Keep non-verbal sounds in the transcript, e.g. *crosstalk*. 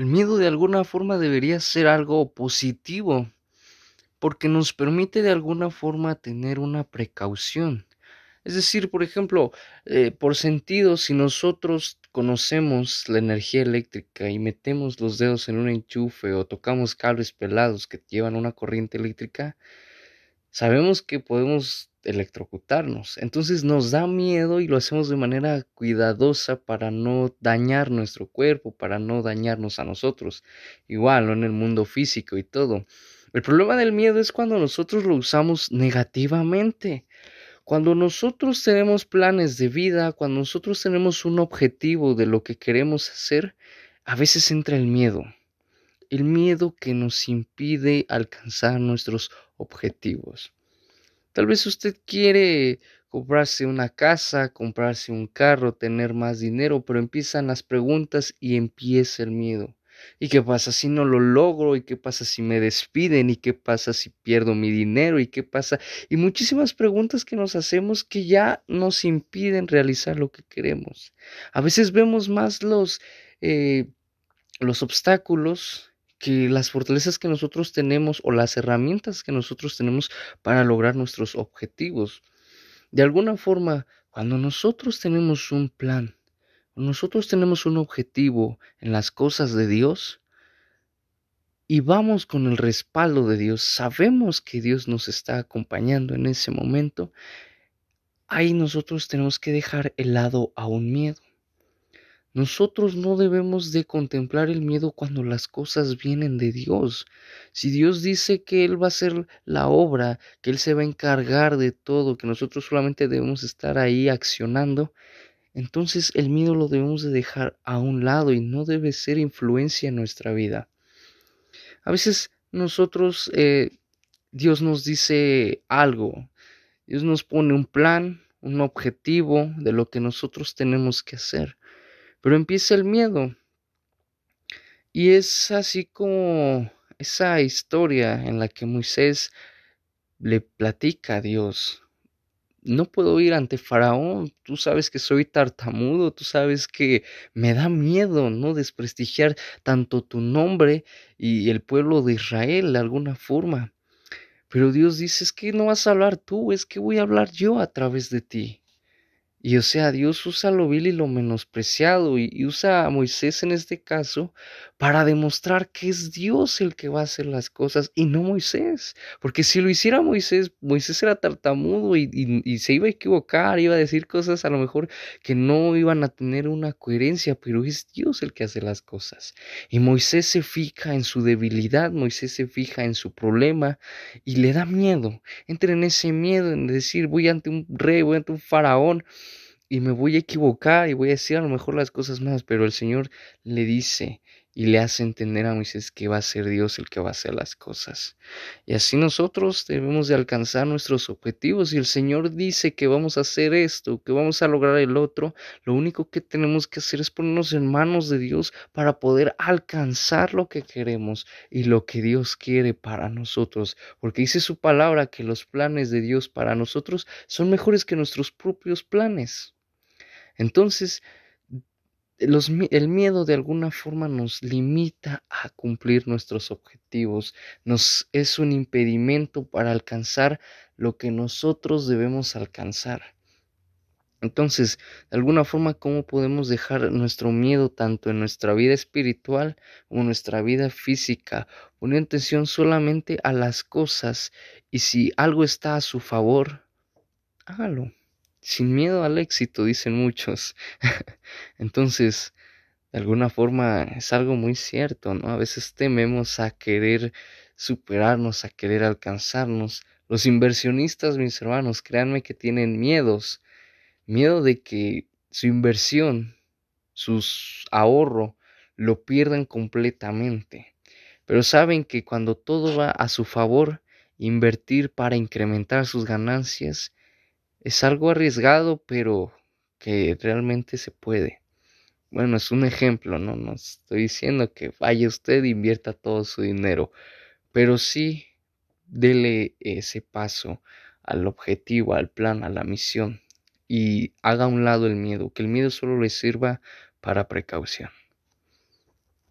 El miedo de alguna forma debería ser algo positivo, porque nos permite de alguna forma tener una precaución. Es decir, por ejemplo, eh, por sentido, si nosotros conocemos la energía eléctrica y metemos los dedos en un enchufe o tocamos cables pelados que llevan una corriente eléctrica, sabemos que podemos electrocutarnos. Entonces nos da miedo y lo hacemos de manera cuidadosa para no dañar nuestro cuerpo, para no dañarnos a nosotros. Igual, en el mundo físico y todo. El problema del miedo es cuando nosotros lo usamos negativamente. Cuando nosotros tenemos planes de vida, cuando nosotros tenemos un objetivo de lo que queremos hacer, a veces entra el miedo. El miedo que nos impide alcanzar nuestros objetivos. Tal vez usted quiere comprarse una casa, comprarse un carro, tener más dinero, pero empiezan las preguntas y empieza el miedo. ¿Y qué pasa si no lo logro? ¿Y qué pasa si me despiden? ¿Y qué pasa si pierdo mi dinero? ¿Y qué pasa? Y muchísimas preguntas que nos hacemos que ya nos impiden realizar lo que queremos. A veces vemos más los, eh, los obstáculos que las fortalezas que nosotros tenemos o las herramientas que nosotros tenemos para lograr nuestros objetivos. De alguna forma, cuando nosotros tenemos un plan, nosotros tenemos un objetivo en las cosas de Dios y vamos con el respaldo de Dios, sabemos que Dios nos está acompañando en ese momento, ahí nosotros tenemos que dejar el lado a un miedo. Nosotros no debemos de contemplar el miedo cuando las cosas vienen de Dios. Si Dios dice que Él va a hacer la obra, que Él se va a encargar de todo, que nosotros solamente debemos estar ahí accionando, entonces el miedo lo debemos de dejar a un lado y no debe ser influencia en nuestra vida. A veces nosotros, eh, Dios nos dice algo, Dios nos pone un plan, un objetivo de lo que nosotros tenemos que hacer, pero empieza el miedo. Y es así como esa historia en la que Moisés le platica a Dios no puedo ir ante Faraón, tú sabes que soy tartamudo, tú sabes que me da miedo, ¿no? Desprestigiar tanto tu nombre y el pueblo de Israel de alguna forma. Pero Dios dice, es que no vas a hablar tú, es que voy a hablar yo a través de ti. Y o sea, Dios usa lo vil y lo menospreciado y, usa a Moisés en este caso para demostrar que es Dios el que va a hacer las cosas y no Moisés. Porque si lo hiciera Moisés, Moisés era tartamudo y, y, se iba a equivocar, iba a decir cosas a lo mejor que no iban a tener una coherencia, pero es Dios el que hace las cosas. Y Moisés se fija en su debilidad, Moisés se fija en su problema y le da miedo. Entra en ese miedo en decir, voy ante un rey, voy ante un faraón y me voy a equivocar y voy a decir a lo mejor las cosas más, pero el Señor le dice y le hace entender a Moisés que va a ser Dios el que va a hacer las cosas. Y así nosotros debemos de alcanzar nuestros objetivos y el Señor dice que vamos a hacer esto, que vamos a lograr el otro. Lo único que tenemos que hacer es ponernos en manos de Dios para poder alcanzar lo que queremos y lo que Dios quiere para nosotros. Porque dice su palabra que los planes de Dios para nosotros son mejores que nuestros propios planes. Entonces, el miedo de alguna forma nos limita a cumplir nuestros objetivos, nos es un impedimento para alcanzar lo que nosotros debemos alcanzar. Entonces, de alguna forma, ¿cómo podemos dejar nuestro miedo tanto en nuestra vida espiritual como en nuestra vida física? Poniendo atención solamente a las cosas y si algo está a su favor, hágalo sin miedo al éxito, dicen muchos. *laughs* Entonces, de alguna forma es algo muy cierto, ¿no? A veces tememos a querer superarnos, a querer alcanzarnos. Los inversionistas, mis hermanos, créanme que tienen miedos. Miedo de que su inversión, su ahorro, lo pierdan completamente. Pero saben que cuando todo va a su favor, invertir para incrementar sus ganancias es algo arriesgado, pero que realmente se puede. Bueno, es un ejemplo, ¿no? No estoy diciendo que vaya usted e invierta todo su dinero, pero sí dele ese paso al objetivo, al plan, a la misión y haga a un lado el miedo, que el miedo solo le sirva para precaución.